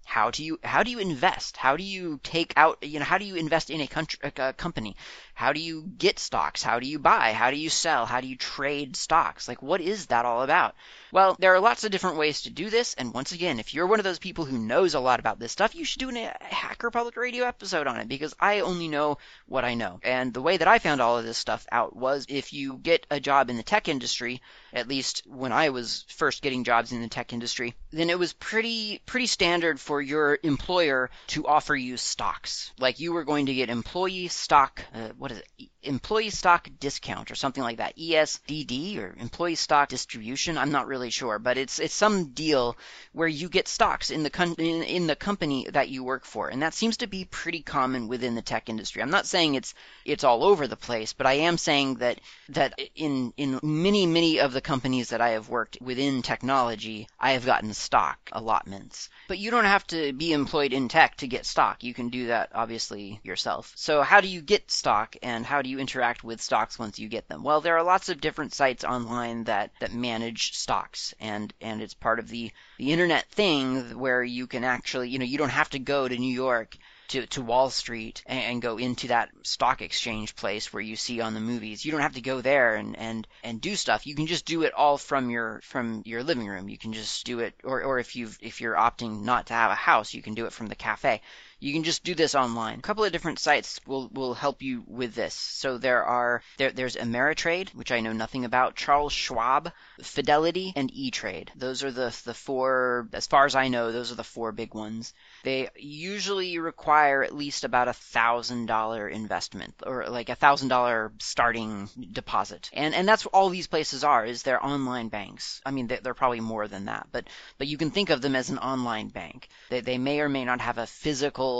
how do you how do you invest? How do you take out you know how do you invest in a, country, a company? How do you get stocks? How do you buy? How do you sell? How do you trade stocks? Like what is that all about? Well, there are lots of different ways to do this, and once again, if you're one of those people who knows a lot about this stuff, you should do a Hacker Public Radio episode on it because I only know what I know. And the way that I found all of this stuff out was if you get a job in the tech industry, at least when I was first getting jobs in the tech industry, then it was pretty pretty standard for your employer to offer you stocks. Like you were going to get employee stock, uh, what is it? employee stock discount or something like that. ESDD or employee stock distribution. I'm not really sure, but it's it's some deal where you get stocks in the in, in the company that you work for, and that seems to be pretty common within the tech industry. I'm not saying it's it's all over the place, but I am saying that that in in many many of the companies that I have worked within technology, I have gotten stock allotments. But you don't have to be employed in tech to get stock. You can do that obviously yourself. So how do you get stock and how do you interact with stocks once you get them? Well, there are lots of different sites online that, that manage stocks and, and it's part of the, the internet thing where you can actually, you know, you don't have to go to New York to, to Wall Street and, go into that stock exchange place where you see on the movies. You don't have to go there and, and, and do stuff. You can just do it all from your from your living room. You can just do it or, or if you if you're opting not to have a house, you can do it from the cafe You can just do this online. A couple of different sites will, will help you with this. So there are there, there's Ameritrade, which I know nothing about, Charles Schwab, Fidelity, and E-Trade. Those are the the four, as far as I know, those are the four big ones. They usually require at least about a thousand dollar investment or like a thousand dollar starting deposit, and and that's what all these places are is they're online banks. I mean, they're probably more than that, but but you can think of them as an online bank. They they may or may not have a physical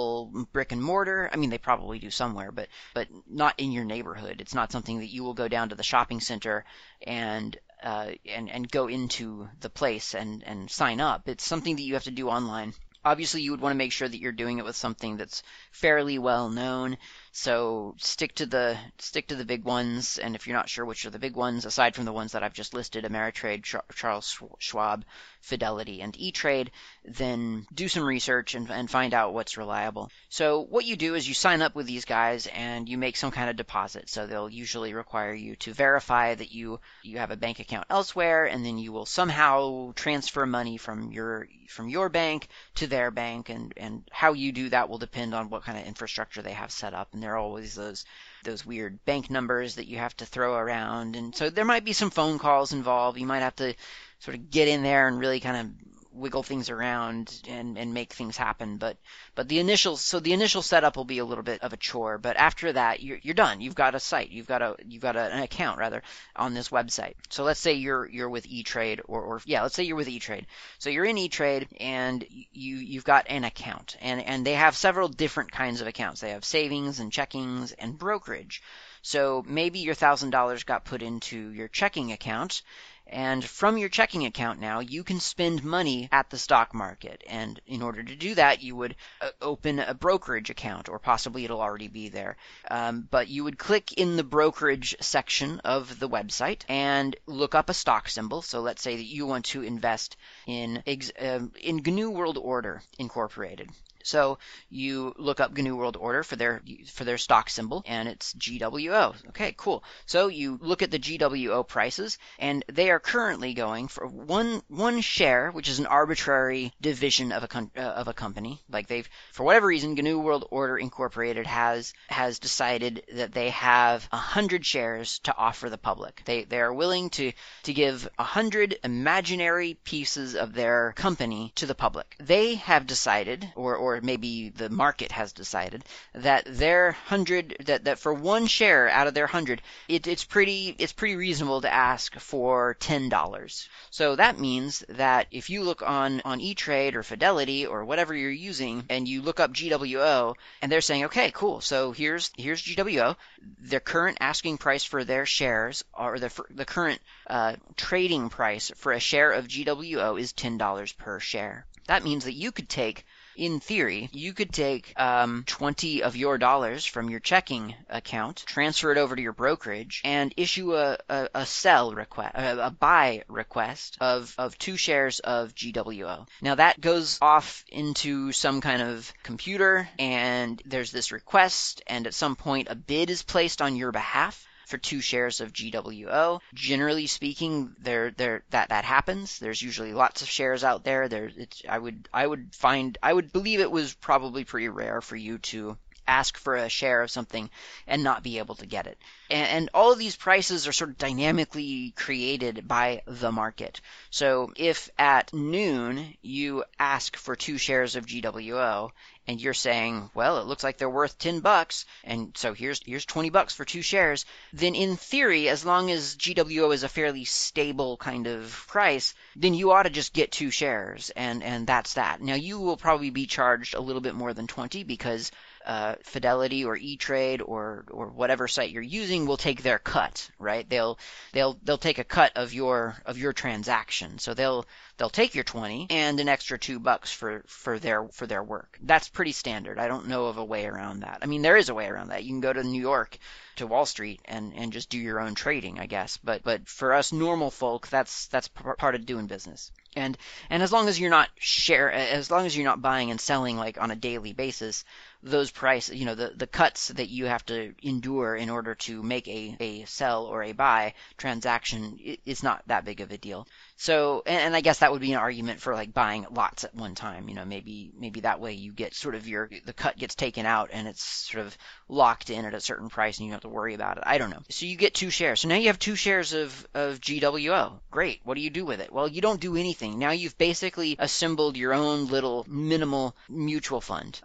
brick and mortar. I mean, they probably do somewhere, but but not in your neighborhood. It's not something that you will go down to the shopping center and uh, and and go into the place and and sign up. It's something that you have to do online. Obviously, you would want to make sure that you're doing it with something that's fairly well known. So stick to the stick to the big ones, and if you're not sure which are the big ones, aside from the ones that I've just listed, Ameritrade, Charles Schwab, Fidelity, and E-Trade, then do some research and, and find out what's reliable. So what you do is you sign up with these guys and you make some kind of deposit. So they'll usually require you to verify that you you have a bank account elsewhere, and then you will somehow transfer money from your from your bank to their bank, and and how you do that will depend on what kind of infrastructure they have set up. There are always those those weird bank numbers that you have to throw around, and so there might be some phone calls involved. You might have to sort of get in there and really kind of wiggle things around and, and make things happen. But but the initial so the initial setup will be a little bit of a chore. But after that, you're, you're done. You've got a site. You've got a you've got a, an account rather on this website. So let's say you're you're with E-Trade or or yeah, let's say you're with E-Trade. So you're in E-Trade and you you've got an account and and they have several different kinds of accounts. They have savings and checkings and brokerage. So maybe your thousand dollars got put into your checking account and from your checking account now, you can spend money at the stock market. And in order to do that, you would uh, open a brokerage account, or possibly it'll already be there. Um, but you would click in the brokerage section of the website and look up a stock symbol. So let's say that you want to invest in, um, in GNU World Order Incorporated. So you look up GNU World Order for their for their stock symbol, and it's GWO. Okay, cool. So you look at the GWO prices, and they are currently going for one one share, which is an arbitrary division of a uh, of a company. Like they've for whatever reason, GNU World Order Incorporated has has decided that they have hundred shares to offer the public. They they are willing to to give hundred imaginary pieces of their company to the public. They have decided, or or or maybe the market has decided that their hundred that, that for one share out of their hundred, it, it's pretty it's pretty reasonable to ask for ten dollars. So that means that if you look on on E-Trade or Fidelity or whatever you're using, and you look up GWO, and they're saying, okay, cool, so here's here's GWO, their current asking price for their shares or the the current uh, trading price for a share of GWO is ten dollars per share. That means that you could take in theory, you could take um, 20 of your dollars from your checking account, transfer it over to your brokerage, and issue a, a, a sell request, a, a buy request of, of two shares of GWO. Now that goes off into some kind of computer, and there's this request, and at some point a bid is placed on your behalf for two shares of GWO. Generally speaking, there there that that happens. There's usually lots of shares out there. There, I would I would find I would believe it was probably pretty rare for you to ask for a share of something and not be able to get it. And, and, all of these prices are sort of dynamically created by the market. So if at noon you ask for two shares of GWO and you're saying, well, it looks like they're worth 10 bucks, and so here's here's 20 bucks for two shares, then in theory, as long as GWO is a fairly stable kind of price, then you ought to just get two shares, and and that's that. Now you will probably be charged a little bit more than 20 because uh, Fidelity or E-Trade or or whatever site you're using will take their cut, right? They'll they'll they'll take a cut of your of your transaction. So they'll they'll take your 20 and an extra 2 bucks for for their for their work. That's pretty standard. I don't know of a way around that. I mean, there is a way around that. You can go to New York to Wall Street and and just do your own trading, I guess. But but for us normal folk, that's that's part of doing business. And and as long as you're not share as long as you're not buying and selling like on a daily basis, those price, you know, the, the cuts that you have to endure in order to make a, a sell or a buy transaction is not that big of a deal. So, and, and I guess that would be an argument for like buying lots at one time. You know, maybe maybe that way you get sort of your the cut gets taken out and it's sort of locked in at a certain price and you don't have to worry about it. I don't know. So you get two shares. So now you have two shares of of GWO. Great. What do you do with it? Well, you don't do anything. Now you've basically assembled your own little minimal mutual fund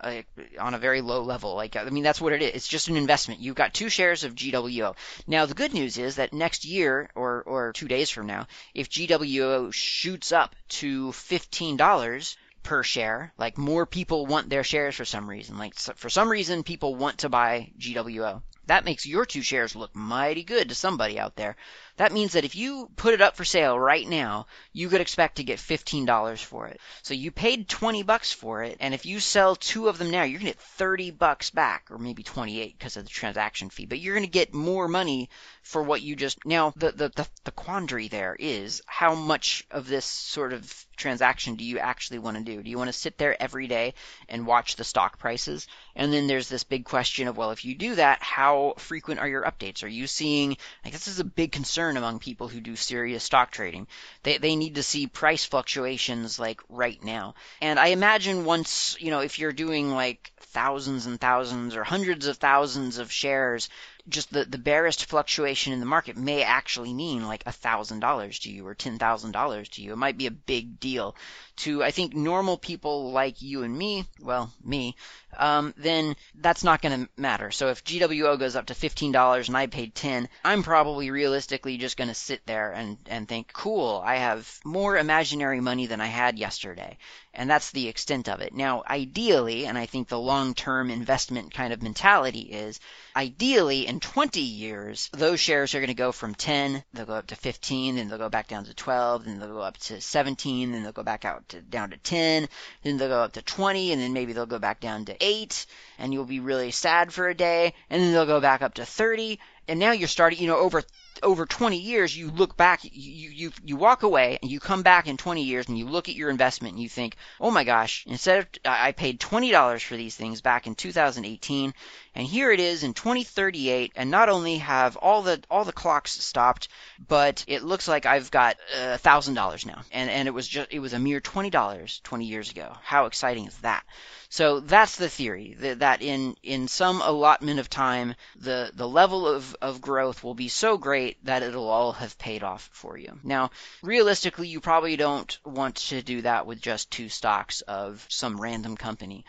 on a very low level. Like I mean, that's what it is. It's just an investment. You've got two shares of GWO. Now the good news is that next year or or two days from now, if GWO shoots up to $15 per share. Like more people want their shares for some reason. Like for some reason, people want to buy GWO. That makes your two shares look mighty good to somebody out there. That means that if you put it up for sale right now, you could expect to get $15 for it. So you paid 20 bucks for it, and if you sell two of them now, you're going to get 30 bucks back, or maybe 28 because of the transaction fee. But you're going to get more money for what you just. Now, the, the, the, the quandary there is how much of this sort of transaction do you actually want to do? Do you want to sit there every day and watch the stock prices? And then there's this big question of, well, if you do that, how frequent are your updates? Are you seeing, like, this is a big concern concern among people who do serious stock trading. They, they need to see price fluctuations like right now. And I imagine once, you know, if you're doing like thousands and thousands or hundreds of thousands of shares, just the, the barest fluctuation in the market may actually mean like a thousand dollars to you or ten thousand dollars to you. It might be a big deal to I think normal people like you and me, well me, um, then that's not going to matter. So if GWO goes up to fifteen dollars and I paid ten, I'm probably realistically just going to sit there and and think, cool, I have more imaginary money than I had yesterday, and that's the extent of it. Now, ideally, and I think the long-term investment kind of mentality is ideally in 20 years, those shares are going to go from 10, they'll go up to 15, then they'll go back down to 12, then they'll go up to 17, then they'll go back out to down to 10, then they'll go up to 20, and then maybe they'll go back down to 8, and you'll be really sad for a day, and then they'll go back up to 30, and now you're starting, you know, over over 20 years, you look back, you, you, you walk away and you come back in 20 years and you look at your investment and you think, oh my gosh, instead of, I paid $20 for these things back in 2018 and here it is in 2038 and not only have all the, all the clocks stopped, but it looks like I've got uh, thousand dollars now. And, and it was just, it was a mere $20 20 years ago. How exciting is that? So that's the theory that in in some allotment of time, the the level of of growth will be so great that it'll all have paid off for you. Now, realistically, you probably don't want to do that with just two stocks of some random company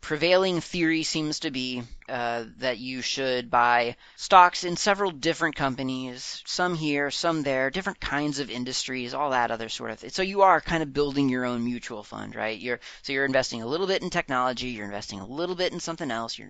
prevailing theory seems to be uh, that you should buy stocks in several different companies, some here, some there, different kinds of industries, all that other sort of thing. So you are kind of building your own mutual fund, right? You're so you're investing a little bit in technology, you're investing a little bit in something else, you're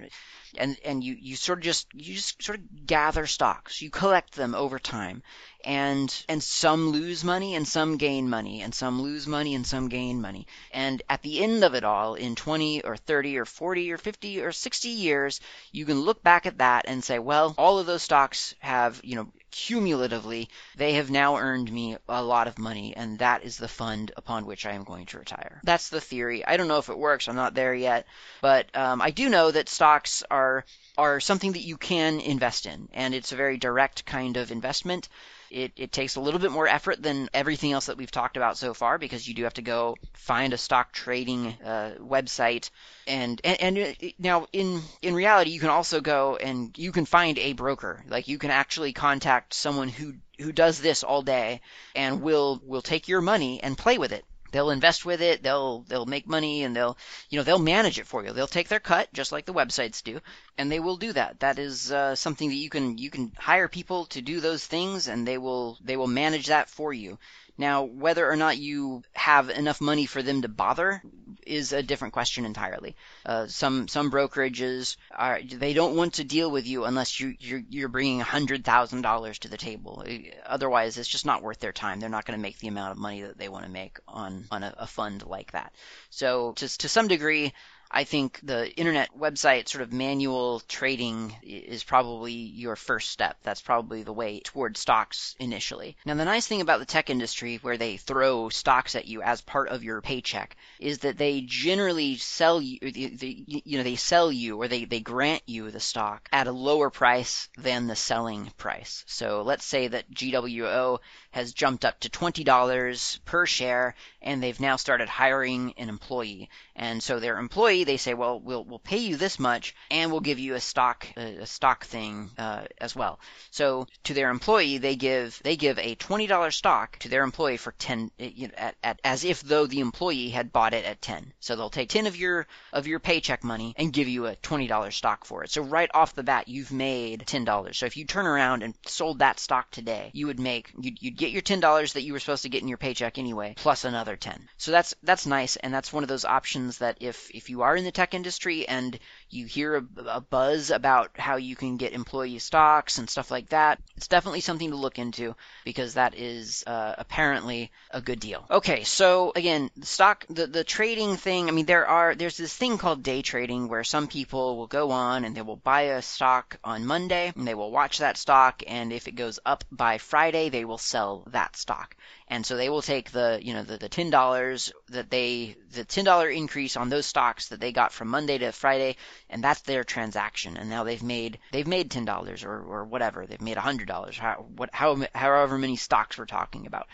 and and you you sort of just you just sort of gather stocks, you collect them over time, and and some lose money and some gain money and some lose money and some gain money. And at the end of it all in 20 or 30 or 40 or 50 or 60 years you can look back at that and say well all of those stocks have you know cumulatively they have now earned me a lot of money and that is the fund upon which i am going to retire. That's the theory. I don't know if it works. I'm not there yet. But um, i do know that stocks are are something that you can invest in and it's a very direct kind of investment it, it takes a little bit more effort than everything else that we've talked about so far because you do have to go find a stock trading uh, website. And, and and uh, now in in reality you can also go and you can find a broker. Like you can actually contact someone who who does this all day and will will take your money and play with it they'll invest with it. They'll they'll make money and they'll you know they'll manage it for you. They'll take their cut just like the websites do and they will do that. That is uh, something that you can you can hire people to do those things and they will they will manage that for you now, whether or not you have enough money for them to bother is a different question entirely. Uh, some some brokerages are they don't want to deal with you unless you you're, you're bringing hundred thousand dollars to the table. Otherwise, it's just not worth their time. They're not going to make the amount of money that they want to make on on a, a fund like that. So, to to some degree, I think the internet website sort of manual trading is probably your first step. That's probably the way toward stocks initially. Now, the nice thing about the tech industry, where they throw stocks at you as part of your paycheck, is that they generally sell you, you know, they sell you or they, they grant you the stock at a lower price than the selling price. So let's say that GWO has jumped up to $20 per share and they've now started hiring an employee. And so their employee, they say, well, we'll, we'll pay you this much and we'll give you a stock, a, stock thing, uh, as well. So to their employee, they give, they give a $20 stock to their employee for 10, you know, at, at, as if though the employee had bought it at 10. So they'll take 10 of your, of your paycheck money and give you a $20 stock for it. So right off the bat, you've made $10. So if you turn around and sold that stock today, you would make, you'd, you'd get your $10 that you were supposed to get in your paycheck anyway, plus another 10. So that's that's nice and that's one of those options that if if you are in the tech industry and you hear a, a buzz about how you can get employee stocks and stuff like that, it's definitely something to look into because that is uh, apparently a good deal. Okay, so again, the stock the the trading thing, I mean there are there's this thing called day trading where some people will go on and they will buy a stock on Monday and they will watch that stock and if it goes up by Friday, they will sell that stock. And so they will take the, you know, the, the $10 that they, the $10 increase on those stocks that they got from Monday to Friday, and that's their transaction. And now they've made, they've made $10 or, or whatever. They've made a $100, how, what, how, however many stocks we're talking about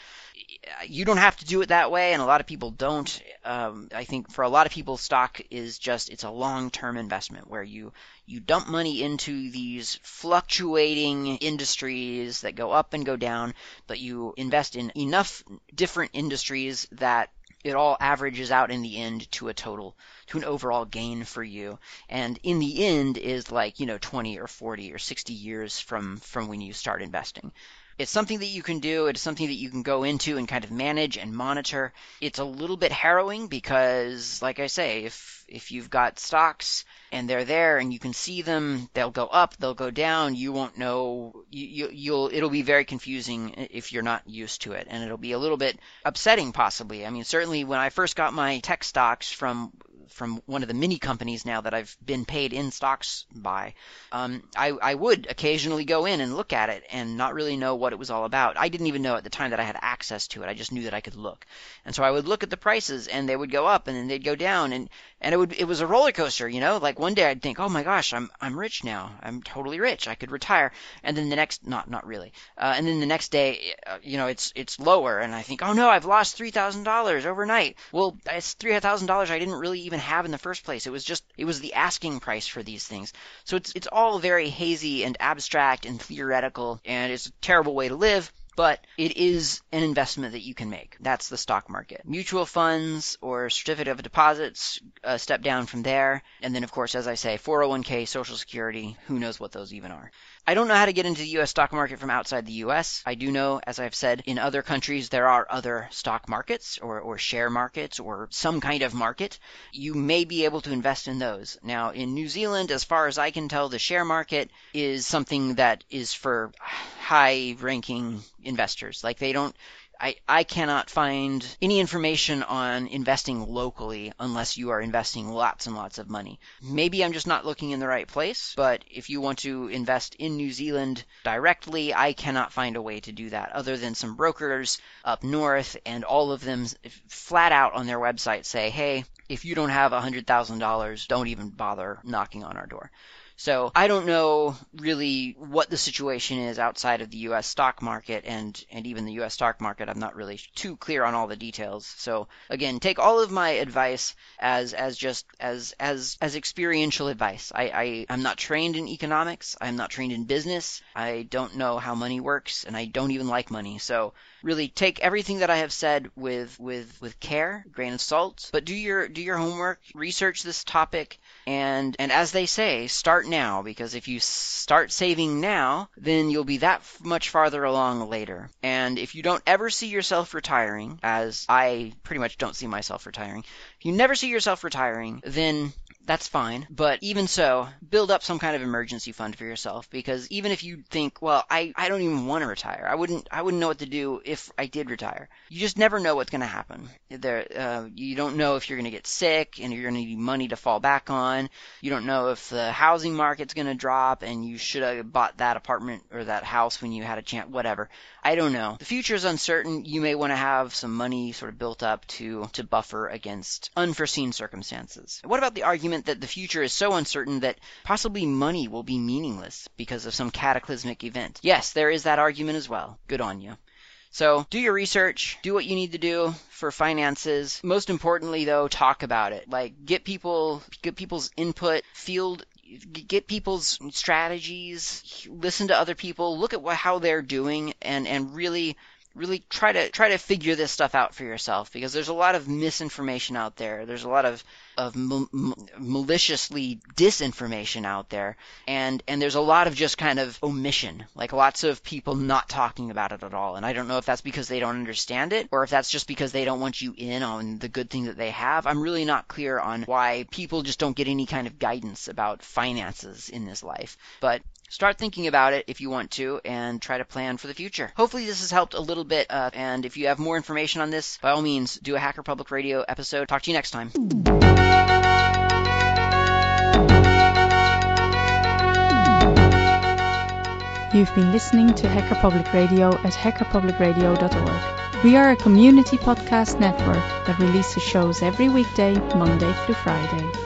you don't have to do it that way, and a lot of people don't. Um, I think for a lot of people, stock is just it's a long-term investment where you you dump money into these fluctuating industries that go up and go down, but you invest in enough different industries that it all averages out in the end to a total to an overall gain for you. And in the end is like you know 20 or 40 or 60 years from from when you start investing it's something that you can do. It's something that you can go into and kind of manage and monitor. It's a little bit harrowing because, like I say, if if you've got stocks and they're there and you can see them, they'll go up, they'll go down. You won't know. You, you will It'll be very confusing if you're not used to it, and it'll be a little bit upsetting, possibly. I mean, certainly when I first got my tech stocks from from one of the mini companies now that I've been paid in stocks by, um, I, I would occasionally go in and look at it and not really know what it was all about. I didn't even know at the time that I had access to it. I just knew that I could look. And so I would look at the prices and they would go up and then they'd go down and, and it would, it was a roller coaster, you know, like one day I'd think, oh my gosh, I'm, I'm rich now. I'm totally rich. I could retire. And then the next, not, not really. Uh, and then the next day, uh, you know, it's, it's lower and I think, oh no, I've lost $3,000 overnight. Well, it's $3,000 I didn't really even have in the first place. It was just it was the asking price for these things. So it's it's all very hazy and abstract and theoretical and it's a terrible way to live but it is an investment that you can make. That's the stock market. Mutual funds or certificate of deposits, uh, step down from there. And then, of course, as I say, 401k, Social Security, who knows what those even are. I don't know how to get into the U.S. stock market from outside the U.S. I do know, as I've said, in other countries there are other stock markets or, or share markets or some kind of market. You may be able to invest in those. Now, in New Zealand, as far as I can tell, the share market is something that is for high ranking investors. Like they don't I, I cannot find any information on investing locally unless you are investing lots and lots of money. Maybe I'm just not looking in the right place, but if you want to invest in New Zealand directly, I cannot find a way to do that other than some brokers up north, and all of them flat out on their website say, hey, if you don't have $100,000, don't even bother knocking on our door. So I don't know really what the situation is outside of the U.S. stock market and, and even the U.S. stock market. I'm not really too clear on all the details. So again, take all of my advice as, as just as, as, as experiential advice. I, I, I'm not trained in economics. I'm not trained in business. I don't know how money works and I don't even like money. So really take everything that I have said with, with, with care, grain of salt, but do your, do your homework, research this topic, and and as they say, start now because if you start saving now, then you'll be that much farther along later. And if you don't ever see yourself retiring, as I pretty much don't see myself retiring, you never see yourself retiring, then that's fine. But even so, build up some kind of emergency fund for yourself because even if you think, well, I, I don't even want to retire. I wouldn't I wouldn't know what to do if I did retire. You just never know what's going to happen. There uh, you don't know if you're going to get sick and you're going to need money to fall back on. You don't know if the housing market's going to drop and you should have bought that apartment or that house when you had a chance whatever. I don't know. The future is uncertain. You may want to have some money sort of built up to to buffer against unforeseen circumstances. What about the argument that the future is so uncertain that possibly money will be meaningless because of some cataclysmic event? Yes, there is that argument as well. Good on you. So do your research, do what you need to do for finances. Most importantly though, talk about it. Like get people get people's input, field get people's strategies, listen to other people, look at what, how they're doing, and and really really try to try to figure this stuff out for yourself because there's a lot of misinformation out there. There's a lot of of maliciously disinformation out there, and and there's a lot of just kind of omission, like lots of people not talking about it at all. And I don't know if that's because they don't understand it or if that's just because they don't want you in on the good thing that they have. I'm really not clear on why people just don't get any kind of guidance about finances in this life. But Start thinking about it if you want to and try to plan for the future. Hopefully, this has helped a little bit. Uh, and if you have more information on this, by all means, do a Hacker Public Radio episode. Talk to you next time. You've been listening to Hacker Public Radio at hackerpublicradio.org. We are a community podcast network that releases shows every weekday, Monday through Friday.